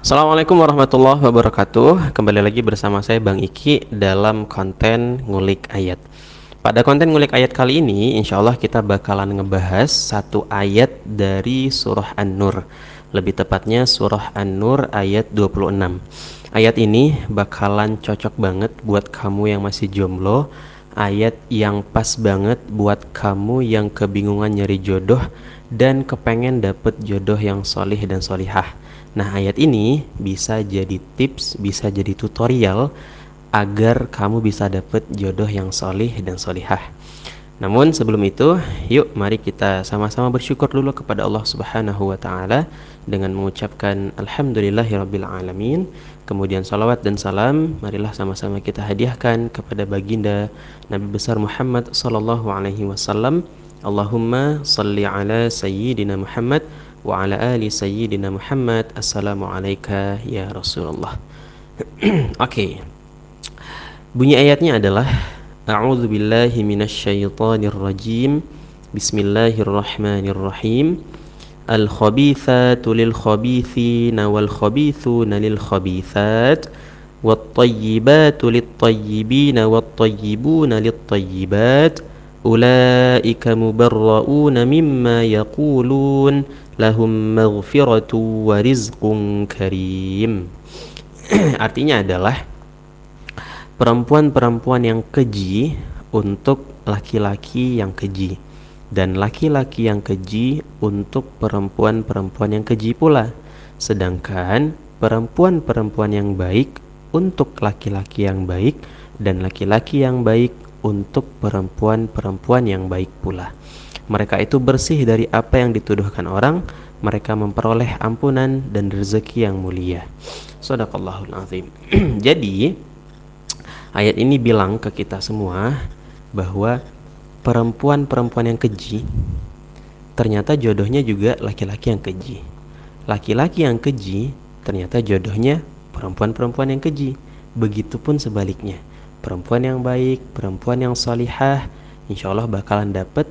Assalamualaikum warahmatullahi wabarakatuh. Kembali lagi bersama saya Bang Iki dalam konten ngulik ayat. Pada konten ngulik ayat kali ini Insya Allah kita bakalan ngebahas satu ayat dari surah An-Nur. Lebih tepatnya surah An-Nur ayat 26 Ayat ini bakalan cocok banget buat kamu yang masih jomblo. Ayat yang pas banget buat kamu yang kebingungan nyari jodoh Dan kepengen dapet jodoh yang solih dan solihah Nah, ayat ini bisa jadi tips, bisa jadi tutorial agar kamu bisa dapat jodoh yang solih dan solihah. Namun sebelum itu, yuk mari kita sama-sama bersyukur dulu kepada Allah Subhanahu wa taala dengan mengucapkan alhamdulillahirabbil alamin. Kemudian salawat dan salam marilah sama-sama kita hadiahkan kepada baginda Nabi besar Muhammad sallallahu alaihi wasallam. Allahumma salli ala sayyidina Muhammad وعلى آل سيدنا محمد السلام عليك يا رسول الله. أوكي بني آياتنا adalah أعوذ بالله من الشيطان الرجيم بسم الله الرحمن الرحيم الخبيثات للخبيثين والخبيثون للخبيثات والطيبات للطيبين والطيبون للطيبات أولئك مبرؤون مما يقولون lahum maghfiratu wa rizqun karim artinya adalah perempuan-perempuan yang keji untuk laki-laki yang keji dan laki-laki yang keji untuk perempuan-perempuan yang keji pula sedangkan perempuan-perempuan yang baik untuk laki-laki yang baik dan laki-laki yang baik untuk perempuan-perempuan yang baik pula. Mereka itu bersih dari apa yang dituduhkan orang mereka memperoleh ampunan dan rezeki yang mulia. Sadaqallahul azim. Jadi ayat ini bilang ke kita semua bahwa perempuan-perempuan yang keji ternyata jodohnya juga laki-laki yang keji. Laki-laki yang keji ternyata jodohnya perempuan-perempuan yang keji. Begitupun sebaliknya perempuan yang baik perempuan yang solihah insya Allah bakalan dapat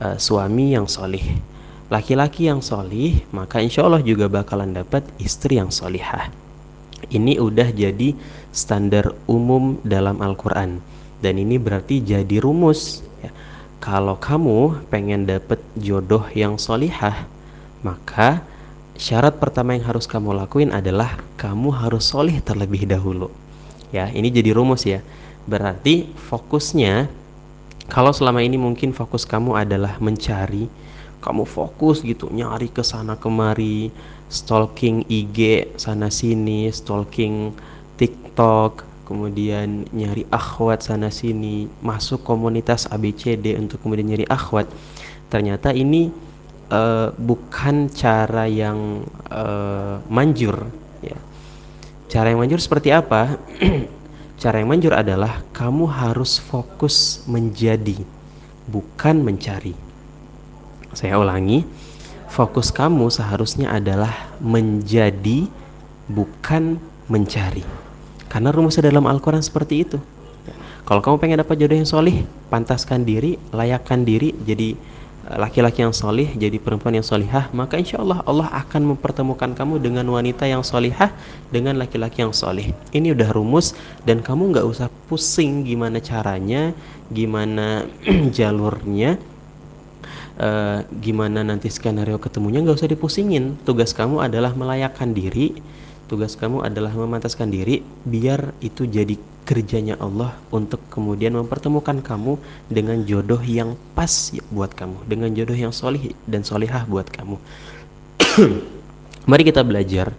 uh, suami yang solih. Laki-laki yang solih maka insya Allah juga bakalan dapat istri yang solihah. Ini udah jadi standar umum dalam Al-Quran. Dan ini berarti jadi rumus ya. kalau kamu pengen dapet jodoh yang solihah maka syarat pertama yang harus kamu lakuin adalah kamu harus solih terlebih dahulu ya ini jadi rumus ya berarti fokusnya kalau selama ini mungkin fokus kamu adalah mencari, kamu fokus gitu nyari ke sana kemari, stalking IG sana sini, stalking TikTok, kemudian nyari akhwat sana sini, masuk komunitas ABCD untuk kemudian nyari akhwat. Ternyata ini uh, bukan cara yang uh, manjur ya. Cara yang manjur seperti apa? Cara yang manjur adalah kamu harus fokus menjadi, bukan mencari. Saya ulangi, fokus kamu seharusnya adalah menjadi, bukan mencari. Karena rumusnya dalam Al-Quran seperti itu. Kalau kamu pengen dapat jodoh yang solih, pantaskan diri, layakkan diri, jadi laki-laki yang solih jadi perempuan yang solihah maka insya Allah Allah akan mempertemukan kamu dengan wanita yang solihah dengan laki-laki yang solih. Ini udah rumus dan kamu nggak usah pusing gimana caranya gimana jalurnya uh, gimana nanti skenario ketemunya nggak usah dipusingin. Tugas kamu adalah melayakkan diri. Tugas kamu adalah memantaskan diri biar itu jadi kerjanya Allah untuk kemudian mempertemukan kamu dengan jodoh yang pas buat kamu, dengan jodoh yang solih dan solihah buat kamu. Mari kita belajar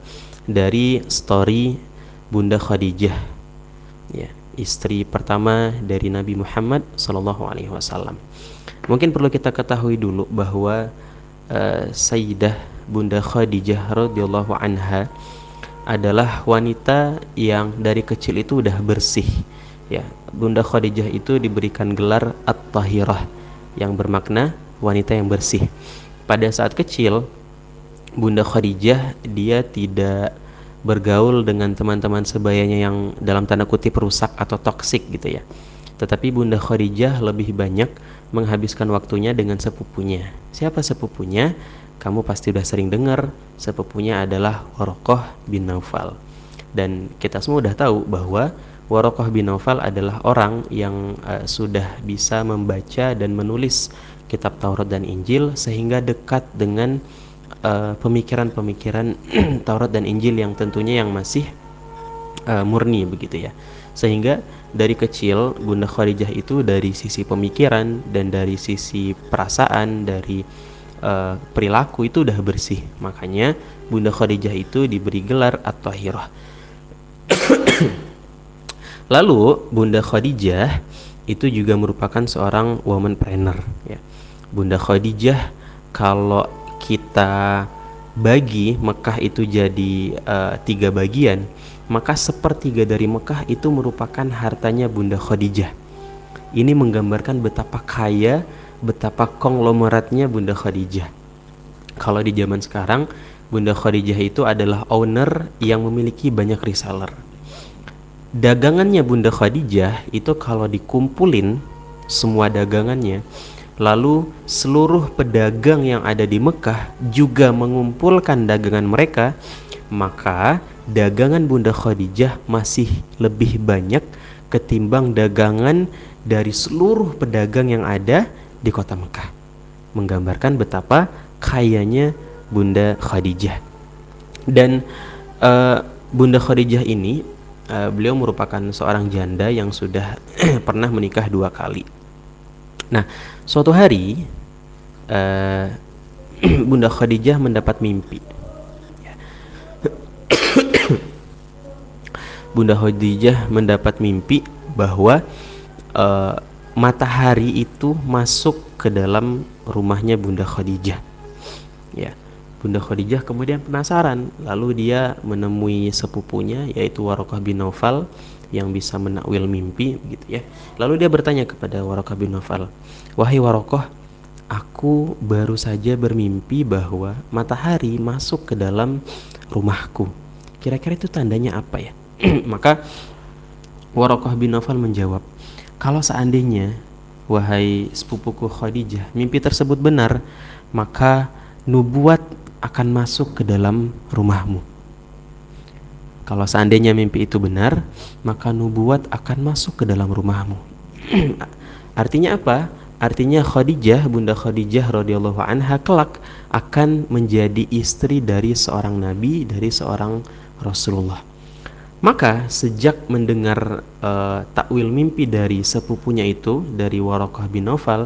dari story Bunda Khadijah, ya, istri pertama dari Nabi Muhammad Sallallahu Alaihi Wasallam. Mungkin perlu kita ketahui dulu bahwa uh, Sayyidah Bunda Khadijah radhiyallahu anha adalah wanita yang dari kecil itu udah bersih ya Bunda Khadijah itu diberikan gelar At-Tahirah yang bermakna wanita yang bersih pada saat kecil Bunda Khadijah dia tidak bergaul dengan teman-teman sebayanya yang dalam tanda kutip rusak atau toksik gitu ya. Tetapi Bunda Khadijah lebih banyak menghabiskan waktunya dengan sepupunya. Siapa sepupunya? Kamu pasti udah sering dengar sepupunya adalah Warokoh bin Naufal. Dan kita semua udah tahu bahwa Warokoh bin Naufal adalah orang yang uh, sudah bisa membaca dan menulis kitab Taurat dan Injil sehingga dekat dengan pemikiran-pemikiran uh, Taurat dan Injil yang tentunya yang masih uh, murni begitu ya. Sehingga dari kecil Bunda Khadijah itu dari sisi pemikiran dan dari sisi perasaan dari uh, perilaku itu udah bersih. Makanya Bunda Khadijah itu diberi gelar At-Tahirah. Lalu Bunda Khadijah itu juga merupakan seorang woman planner ya. Bunda Khadijah kalau kita bagi Mekah itu jadi uh, tiga bagian, maka sepertiga dari Mekah itu merupakan hartanya Bunda Khadijah. Ini menggambarkan betapa kaya betapa konglomeratnya Bunda Khadijah. Kalau di zaman sekarang, Bunda Khadijah itu adalah owner yang memiliki banyak reseller. Dagangannya Bunda Khadijah itu kalau dikumpulin semua dagangannya, lalu seluruh pedagang yang ada di Mekah juga mengumpulkan dagangan mereka, maka dagangan Bunda Khadijah masih lebih banyak ketimbang dagangan dari seluruh pedagang yang ada di kota Mekah. Menggambarkan betapa kayanya Bunda Khadijah. Dan uh, Bunda Khadijah ini uh, beliau merupakan seorang janda yang sudah pernah menikah dua kali nah suatu hari uh, Bunda Khadijah mendapat mimpi Bunda Khadijah mendapat mimpi bahwa uh, matahari itu masuk ke dalam rumahnya Bunda Khadijah. Ya. Bunda Khadijah kemudian penasaran, lalu dia menemui sepupunya yaitu Warokah bin Naufal yang bisa menakwil mimpi gitu ya. Lalu dia bertanya kepada Warokah bin Naufal, "Wahai Warokah, aku baru saja bermimpi bahwa matahari masuk ke dalam rumahku. Kira-kira itu tandanya apa ya?" Maka Warokah bin Naufal menjawab, kalau seandainya, wahai sepupuku Khadijah, mimpi tersebut benar, maka nubuat akan masuk ke dalam rumahmu. Kalau seandainya mimpi itu benar, maka nubuat akan masuk ke dalam rumahmu. Artinya apa? Artinya Khadijah, Bunda Khadijah radhiyallahu anha kelak akan menjadi istri dari seorang nabi, dari seorang Rasulullah. Maka sejak mendengar uh, takwil mimpi dari sepupunya itu dari Warokah bin Nawfal,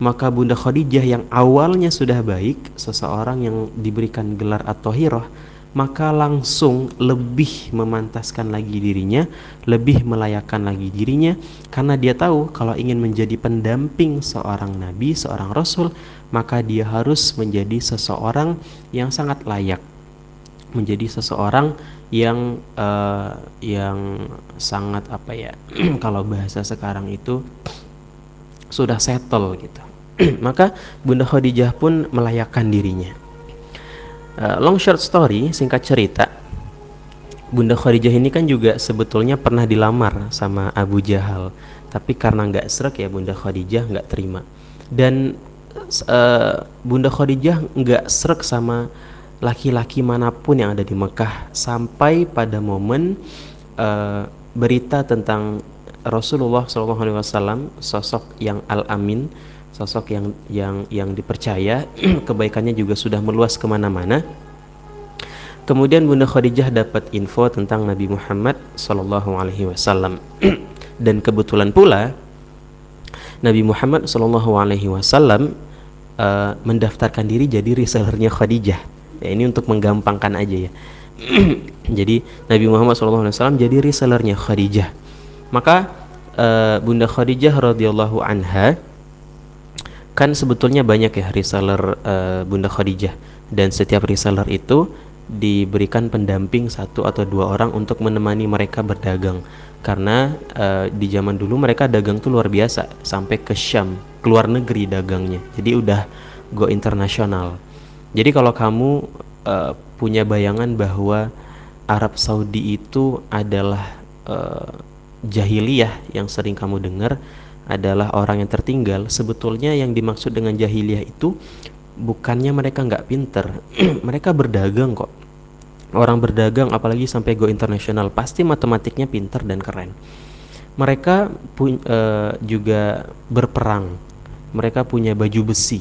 maka Bunda Khadijah yang awalnya sudah baik, seseorang yang diberikan gelar atau hiroh, maka langsung lebih memantaskan lagi dirinya, lebih melayakkan lagi dirinya karena dia tahu kalau ingin menjadi pendamping seorang nabi, seorang rasul, maka dia harus menjadi seseorang yang sangat layak. Menjadi seseorang yang uh, yang sangat apa ya kalau bahasa sekarang itu sudah settle gitu. Maka Bunda Khadijah pun melayakkan dirinya uh, long short story singkat cerita. Bunda Khadijah ini kan juga sebetulnya pernah dilamar sama Abu Jahal. Tapi karena nggak serak ya Bunda Khadijah nggak terima. Dan uh, Bunda Khadijah nggak serak sama laki-laki mana pun yang ada di Mekah. Sampai pada momen uh, berita tentang Rasulullah SAW sosok yang al-amin sosok yang yang yang dipercaya kebaikannya juga sudah meluas ke mana-mana. Kemudian Bunda Khadijah dapat info tentang Nabi Muhammad SAW dan kebetulan pula Nabi Muhammad SAW uh, mendaftarkan diri jadi resellernya Khadijah. Ya ini untuk menggampangkan aja ya. Jadi Nabi Muhammad SAW jadi resellernya Khadijah. Maka uh, Bunda Khadijah radhiyallahu anha kan sebetulnya banyak ya reseller uh, Bunda Khadijah. Dan setiap reseller itu diberikan pendamping satu atau dua orang untuk menemani mereka berdagang. Karena uh, di zaman dulu mereka dagang tuh luar biasa sampai ke Syam keluar negeri dagangnya. Jadi udah go internasional. Jadi kalau kamu uh, punya bayangan bahwa Arab Saudi itu adalah uh, jahiliyah yang sering kamu dengar adalah orang yang tertinggal, sebetulnya yang dimaksud dengan jahiliyah itu bukannya mereka nggak pinter mereka berdagang kok. Orang berdagang apalagi sampai go internasional pasti matematiknya pinter dan keren. Mereka pun uh, juga berperang. Mereka punya baju besi.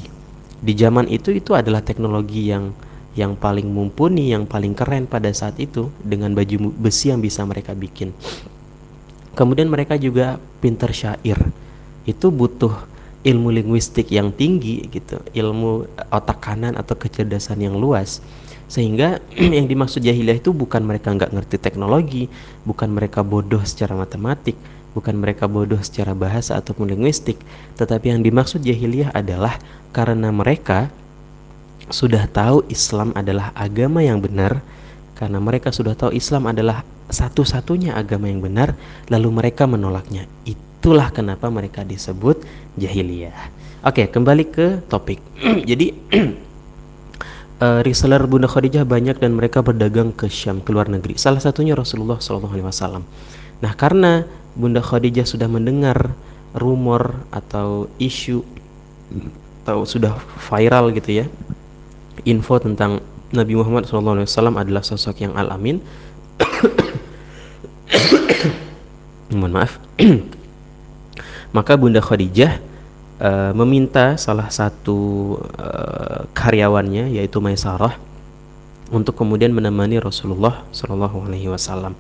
Di zaman itu itu adalah teknologi yang yang paling mumpuni, yang paling keren pada saat itu dengan baju besi yang bisa mereka bikin. Kemudian mereka juga pinter syair. Itu butuh ilmu linguistik yang tinggi gitu, ilmu otak kanan atau kecerdasan yang luas. Sehingga yang dimaksud jahiliyah itu bukan mereka nggak ngerti teknologi, bukan mereka bodoh secara matematik, bukan mereka bodoh secara bahasa ataupun linguistik, tetapi yang dimaksud jahiliyah adalah karena mereka sudah tahu Islam adalah agama yang benar karena mereka sudah tahu Islam adalah satu-satunya agama yang benar lalu mereka menolaknya. Itulah kenapa mereka disebut jahiliyah. Oke kembali ke topik. Jadi uh, reseller Bunda Khadijah banyak dan mereka berdagang ke Syam ke luar negeri. Salah satunya Rasulullah SAW nah karena Bunda Khadijah sudah mendengar rumor atau isu atau sudah viral gitu ya info tentang Nabi Muhammad SAW adalah sosok yang al-amin mohon maaf maka Bunda Khadijah uh, meminta salah satu uh, karyawannya yaitu Maisarah untuk kemudian menemani Rasulullah Shallallahu Alaihi Wasallam.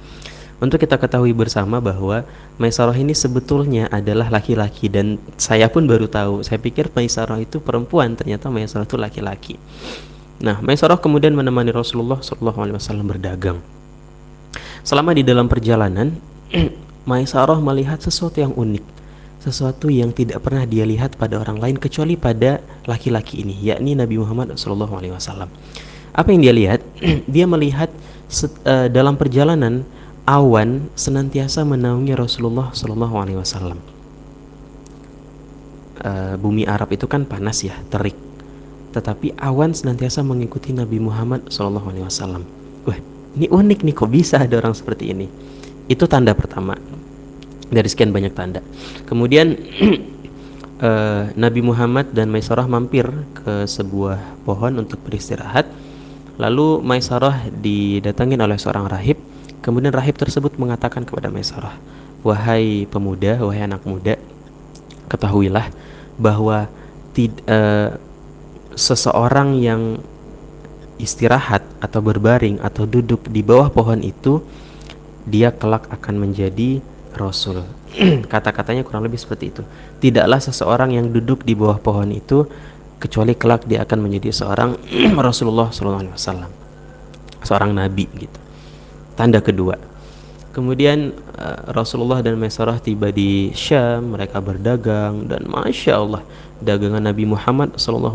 Untuk kita ketahui bersama bahwa Maisarah ini sebetulnya adalah laki-laki dan saya pun baru tahu. Saya pikir Maisarah itu perempuan, ternyata Maisarah itu laki-laki. Nah, Maisarah kemudian menemani Rasulullah SAW berdagang. Selama di dalam perjalanan, Maisarah melihat sesuatu yang unik, sesuatu yang tidak pernah dia lihat pada orang lain kecuali pada laki-laki ini, yakni Nabi Muhammad SAW. Apa yang dia lihat? dia melihat uh, dalam perjalanan awan senantiasa menaungi Rasulullah SAW. Uh, bumi Arab itu kan panas ya, terik tetapi awan senantiasa mengikuti Nabi Muhammad SAW. Wah, ini unik nih kok bisa ada orang seperti ini. Itu tanda pertama dari sekian banyak tanda. Kemudian uh, Nabi Muhammad dan Maisarah mampir ke sebuah pohon untuk beristirahat. Lalu Maisarah didatangin oleh seorang rahib. Kemudian rahib tersebut mengatakan kepada Maisarah, "Wahai pemuda, wahai anak muda, ketahuilah bahwa tid, uh, seseorang yang istirahat atau berbaring atau duduk di bawah pohon itu dia kelak akan menjadi rasul. Kata-katanya kurang lebih seperti itu. Tidaklah seseorang yang duduk di bawah pohon itu kecuali kelak dia akan menjadi seorang Rasulullah SAW, seorang nabi gitu. Tanda kedua. Kemudian uh, Rasulullah dan Maisarah tiba di Syam, mereka berdagang dan masya Allah dagangan Nabi Muhammad SAW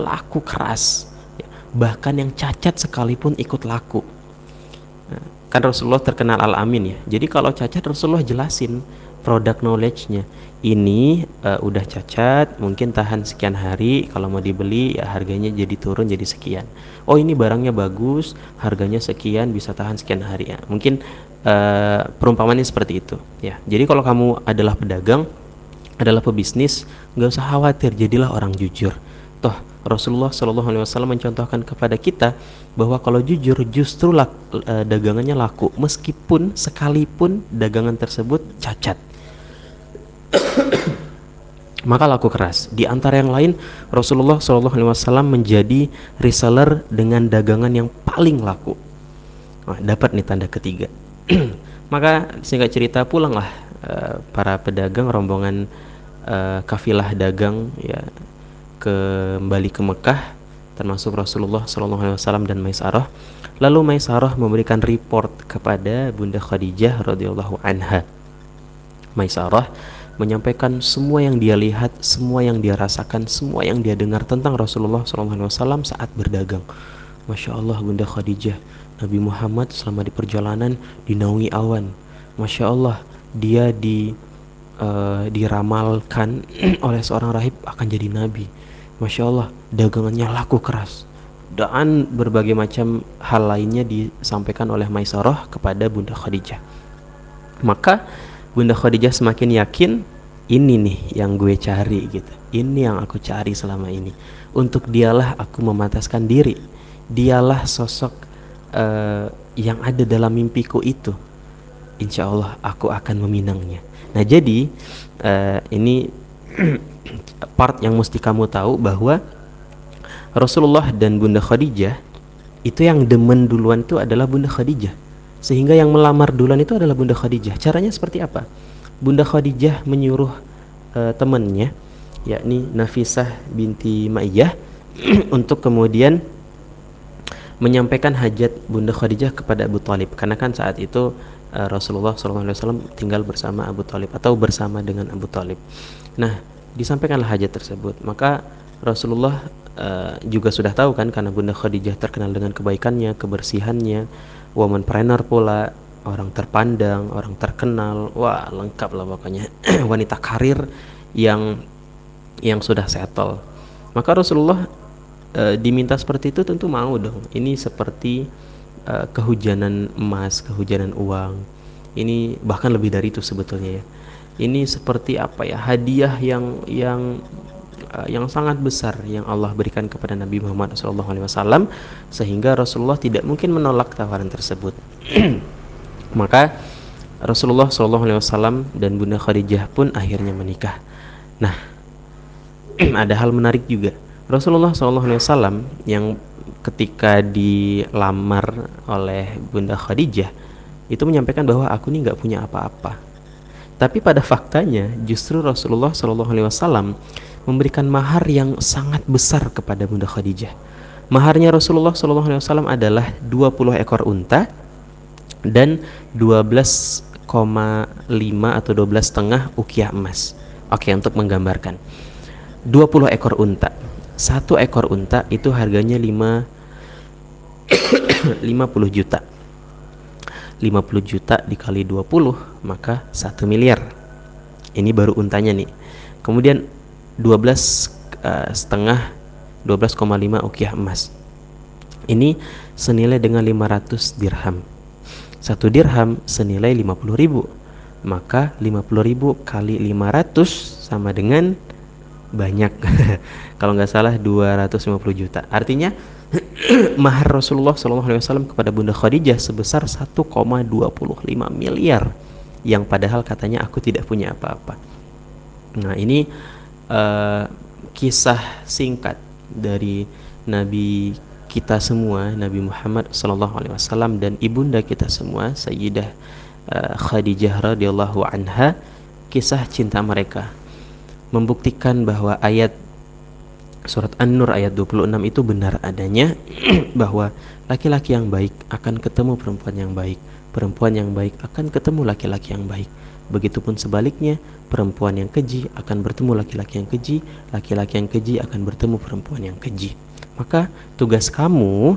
laku keras. Ya, bahkan yang cacat sekalipun ikut laku. Nah, kan Rasulullah terkenal al-amin ya. Jadi kalau cacat Rasulullah jelasin produk knowledge-nya. Ini uh, udah cacat, mungkin tahan sekian hari, kalau mau dibeli ya harganya jadi turun jadi sekian. Oh, ini barangnya bagus, harganya sekian, bisa tahan sekian hari ya. Mungkin uh, perumpamannya seperti itu ya jadi kalau kamu adalah pedagang adalah pebisnis nggak usah khawatir jadilah orang jujur toh Rasulullah Shallallahu Alaihi Wasallam mencontohkan kepada kita bahwa kalau jujur justru lak, uh, dagangannya laku meskipun sekalipun dagangan tersebut cacat maka laku keras. Di antara yang lain, Rasulullah Shallallahu Alaihi Wasallam menjadi reseller dengan dagangan yang paling laku. Nah, dapat nih tanda ketiga. Maka singkat cerita pulanglah uh, para pedagang rombongan uh, kafilah dagang ya kembali ke Mekah termasuk Rasulullah SAW dan Maisarah. Lalu Maisarah memberikan report kepada Bunda Khadijah radhiyallahu anha. Maisarah menyampaikan semua yang dia lihat, semua yang dia rasakan, semua yang dia dengar tentang Rasulullah SAW saat berdagang. Masya Allah Bunda Khadijah Nabi Muhammad selama di perjalanan dinaungi awan. Masya Allah, dia di uh, diramalkan oleh seorang rahib akan jadi nabi. Masya Allah, dagangannya laku keras. Dan berbagai macam hal lainnya disampaikan oleh Maisarah kepada Bunda Khadijah. Maka Bunda Khadijah semakin yakin ini nih yang gue cari gitu. Ini yang aku cari selama ini. Untuk dialah aku memataskan diri. Dialah sosok uh, yang ada dalam mimpiku itu. Insya Allah aku akan meminangnya. Nah jadi uh, ini part yang mesti kamu tahu bahwa Rasulullah dan Bunda Khadijah itu yang demen duluan itu adalah Bunda Khadijah. Sehingga yang melamar duluan itu adalah Bunda Khadijah. Caranya seperti apa? Bunda Khadijah menyuruh uh, temannya yakni Nafisah binti Ma'iyah untuk kemudian menyampaikan hajat Bunda Khadijah kepada Abu Talib. Karena kan saat itu uh, Rasulullah SAW tinggal bersama Abu Talib atau bersama dengan Abu Talib. Nah, disampaikanlah hajat tersebut. Maka Rasulullah uh, juga sudah tahu kan karena Bunda Khadijah terkenal dengan kebaikannya, kebersihannya, womanpreneur pula, orang terpandang, orang terkenal, wah lengkap lah pokoknya wanita karir yang yang sudah settle. Maka Rasulullah e, diminta seperti itu tentu mau dong. Ini seperti e, kehujanan emas, kehujanan uang. Ini bahkan lebih dari itu sebetulnya ya. Ini seperti apa ya hadiah yang yang uh, yang sangat besar yang Allah berikan kepada Nabi Muhammad SAW sehingga Rasulullah tidak mungkin menolak tawaran tersebut. Maka Rasulullah SAW dan Bunda Khadijah pun akhirnya menikah. Nah, ada hal menarik juga. Rasulullah SAW yang ketika dilamar oleh Bunda Khadijah itu menyampaikan bahwa aku ini nggak punya apa-apa. Tapi pada faktanya justru Rasulullah SAW memberikan mahar yang sangat besar kepada Bunda Khadijah. Maharnya Rasulullah SAW adalah 20 ekor unta dan 12,5 atau 12 setengah ukiah emas. Oke, untuk menggambarkan. 20 ekor unta. Satu ekor unta itu harganya 5 50 juta. 50 juta dikali 20 maka 1 miliar. Ini baru untanya nih. Kemudian 12 uh, eh, setengah 12,5 ukiah emas. Ini senilai dengan 500 dirham satu dirham senilai 50 ribu maka 50 ribu kali 500 sama dengan banyak kalau nggak salah 250 juta artinya mahar Rasulullah SAW kepada Bunda Khadijah sebesar 1,25 miliar yang padahal katanya aku tidak punya apa-apa. Nah ini uh, kisah singkat dari Nabi kita semua Nabi Muhammad sallallahu alaihi wasallam dan ibunda kita semua Sayyidah uh, Khadijah radhiyallahu anha. Kisah cinta mereka membuktikan bahwa ayat surat An-Nur ayat 26 itu benar adanya bahwa laki-laki yang baik akan ketemu perempuan yang baik. Perempuan yang baik akan ketemu laki-laki yang baik. Begitupun sebaliknya perempuan yang keji akan bertemu laki-laki yang keji laki-laki yang keji akan bertemu perempuan yang keji. Maka tugas kamu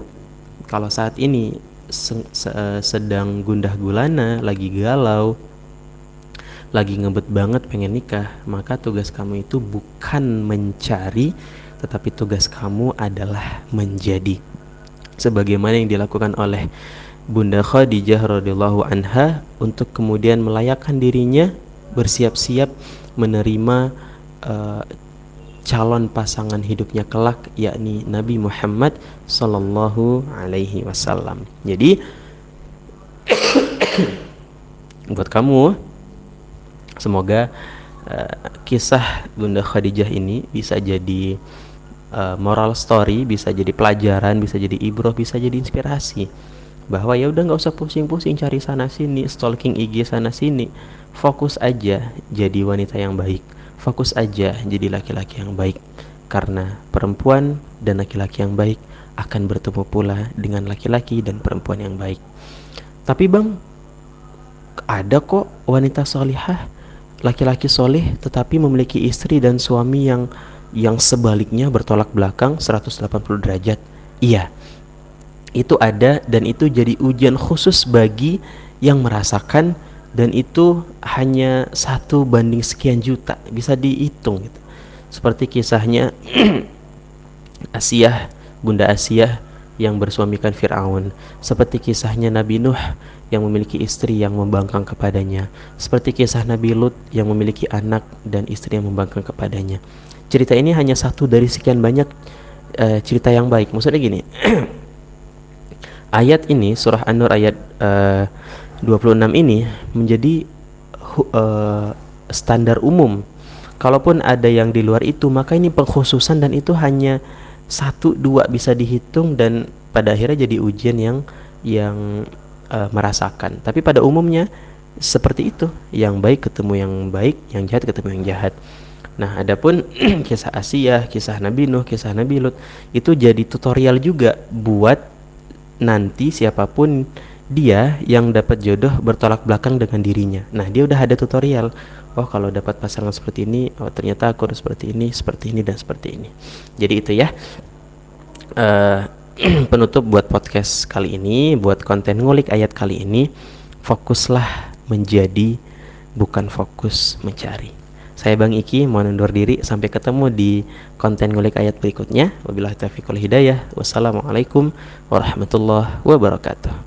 kalau saat ini sedang gundah gulana, lagi galau, lagi ngebet banget pengen nikah, maka tugas kamu itu bukan mencari, tetapi tugas kamu adalah menjadi. Sebagaimana yang dilakukan oleh Bunda Khadijah radhiyallahu anha untuk kemudian melayakkan dirinya bersiap-siap menerima uh, calon pasangan hidupnya kelak yakni Nabi Muhammad sallallahu alaihi wasallam. Jadi buat kamu semoga uh, kisah Bunda Khadijah ini bisa jadi uh, moral story, bisa jadi pelajaran, bisa jadi ibroh, bisa jadi inspirasi. Bahwa ya udah nggak usah pusing-pusing cari sana sini, stalking IG sana sini, fokus aja jadi wanita yang baik. Fokus aja jadi laki-laki yang baik. Karena perempuan dan laki-laki yang baik akan bertemu pula dengan laki-laki dan perempuan yang baik. Tapi bang ada kok wanita solihah laki-laki soleh tetapi memiliki istri dan suami yang yang sebaliknya bertolak belakang 180 derajat. Iya itu ada dan itu jadi ujian khusus bagi yang merasakan dan itu hanya satu banding sekian juta bisa dihitung gitu. seperti kisahnya Asia Bunda Asia yang bersuamikan Fir'aun. Seperti kisahnya Nabi Nuh yang memiliki istri yang membangkang kepadanya. Seperti kisah Nabi Lut yang memiliki anak dan istri yang membangkang kepadanya cerita ini hanya satu dari sekian banyak uh, cerita yang baik. Maksudnya gini ayat ini surah An-Nur ayat uh, 26 ini menjadi uh, standar umum. Kalaupun ada yang di luar itu maka ini pengkhususan dan itu hanya satu dua bisa dihitung dan pada akhirnya jadi ujian yang yang uh, merasakan. Tapi pada umumnya seperti itu yang baik ketemu yang baik yang jahat ketemu yang jahat nah adapun kisah Asia kisah Nabi Nuh kisah Nabi Lut itu jadi tutorial juga buat nanti siapa pun dia yang dapat jodoh bertolak belakang dengan dirinya. Nah dia udah ada tutorial. Oh kalau dapat pasangan seperti ini oh ternyata aku harus seperti ini seperti ini dan seperti ini. Jadi itu ya. Uh, penutup buat podcast kali ini buat konten ngulik ayat kali ini fokuslah menjadi bukan fokus mencari saya Bang Iki mau undur diri. Sampai ketemu di konten ngulik ayat berikutnya. Wabillahi taufiq wal hidayah. Wassalamualaikum warahmatullahi wabarakatuh